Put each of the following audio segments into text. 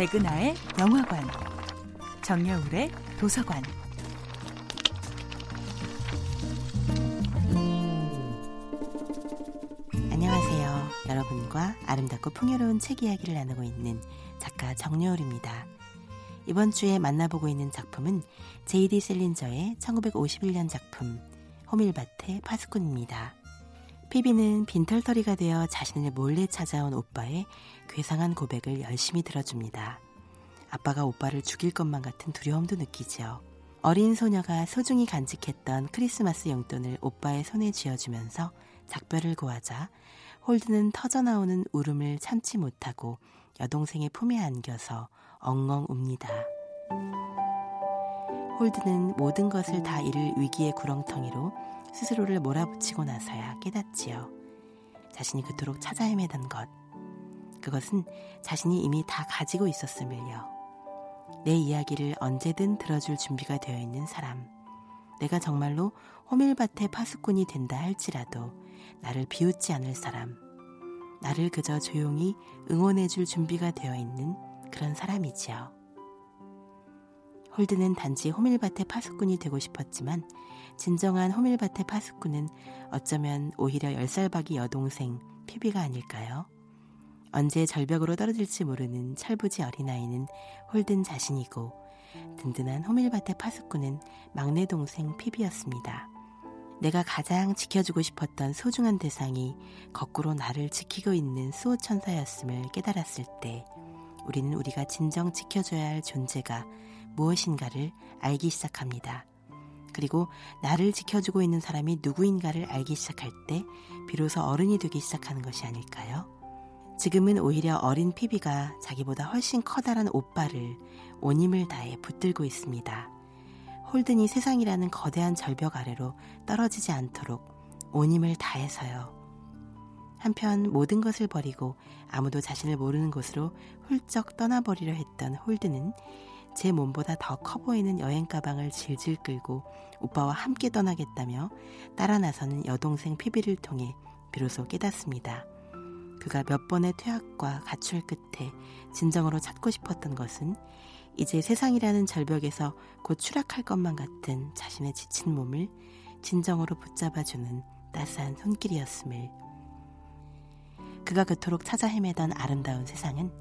백은하의 영화관, 정여울의 도서관. 안녕하세요. 여러분과 아름답고 풍요로운 책 이야기를 나누고 있는 작가 정여울입니다. 이번 주에 만나보고 있는 작품은 제이디 셀린저의 1951년 작품 호밀밭의 파수꾼입니다. 피비는 빈털터리가 되어 자신을 몰래 찾아온 오빠의 괴상한 고백을 열심히 들어줍니다. 아빠가 오빠를 죽일 것만 같은 두려움도 느끼죠. 어린 소녀가 소중히 간직했던 크리스마스 용돈을 오빠의 손에 쥐어주면서 작별을 고하자 홀든은 터져나오는 울음을 참지 못하고 여동생의 품에 안겨서 엉엉 웁니다. 홀든은 모든 것을 다 잃을 위기의 구렁텅이로 스스로를 몰아붙이고 나서야 깨닫지요. 자신이 그토록 찾아 헤매던 것. 그것은 자신이 이미 다 가지고 있었음을요. 내 이야기를 언제든 들어줄 준비가 되어 있는 사람. 내가 정말로 호밀밭의 파수꾼이 된다 할지라도 나를 비웃지 않을 사람. 나를 그저 조용히 응원해줄 준비가 되어 있는 그런 사람이지요. 홀드는 단지 호밀밭의 파수꾼이 되고 싶었지만 진정한 호밀밭의 파수꾼은 어쩌면 오히려 열살박이 여동생 피비가 아닐까요? 언제 절벽으로 떨어질지 모르는 철부지 어린아이는 홀든 자신이고 든든한 호밀밭의 파수꾼은 막내 동생 피비였습니다. 내가 가장 지켜주고 싶었던 소중한 대상이 거꾸로 나를 지키고 있는 수호천사였음을 깨달았을 때 우리는 우리가 진정 지켜줘야 할 존재가 무엇인가를 알기 시작합니다. 그리고 나를 지켜주고 있는 사람이 누구인가를 알기 시작할 때 비로소 어른이 되기 시작하는 것이 아닐까요? 지금은 오히려 어린 피비가 자기보다 훨씬 커다란 오빠를 온 힘을 다해 붙들고 있습니다. 홀든이 세상이라는 거대한 절벽 아래로 떨어지지 않도록 온 힘을 다해서요. 한편 모든 것을 버리고 아무도 자신을 모르는 곳으로 훌쩍 떠나버리려 했던 홀드는 제 몸보다 더 커 보이는 여행 가방을 질질 끌고 오빠와 함께 떠나겠다며 따라 나서는 여동생 피비를 통해 비로소 깨닫습니다. 그가 몇 번의 퇴학과 가출 끝에 진정으로 찾고 싶었던 것은 이제 세상이라는 절벽에서 곧 추락할 것만 같은 자신의 지친 몸을 진정으로 붙잡아주는 따스한 손길이었음을 그가 그토록 찾아 헤매던 아름다운 세상은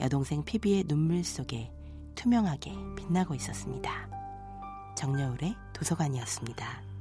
여동생 피비의 눈물 속에 투명하게 빛나고 있었습니다. 정여울의 도서관이었습니다.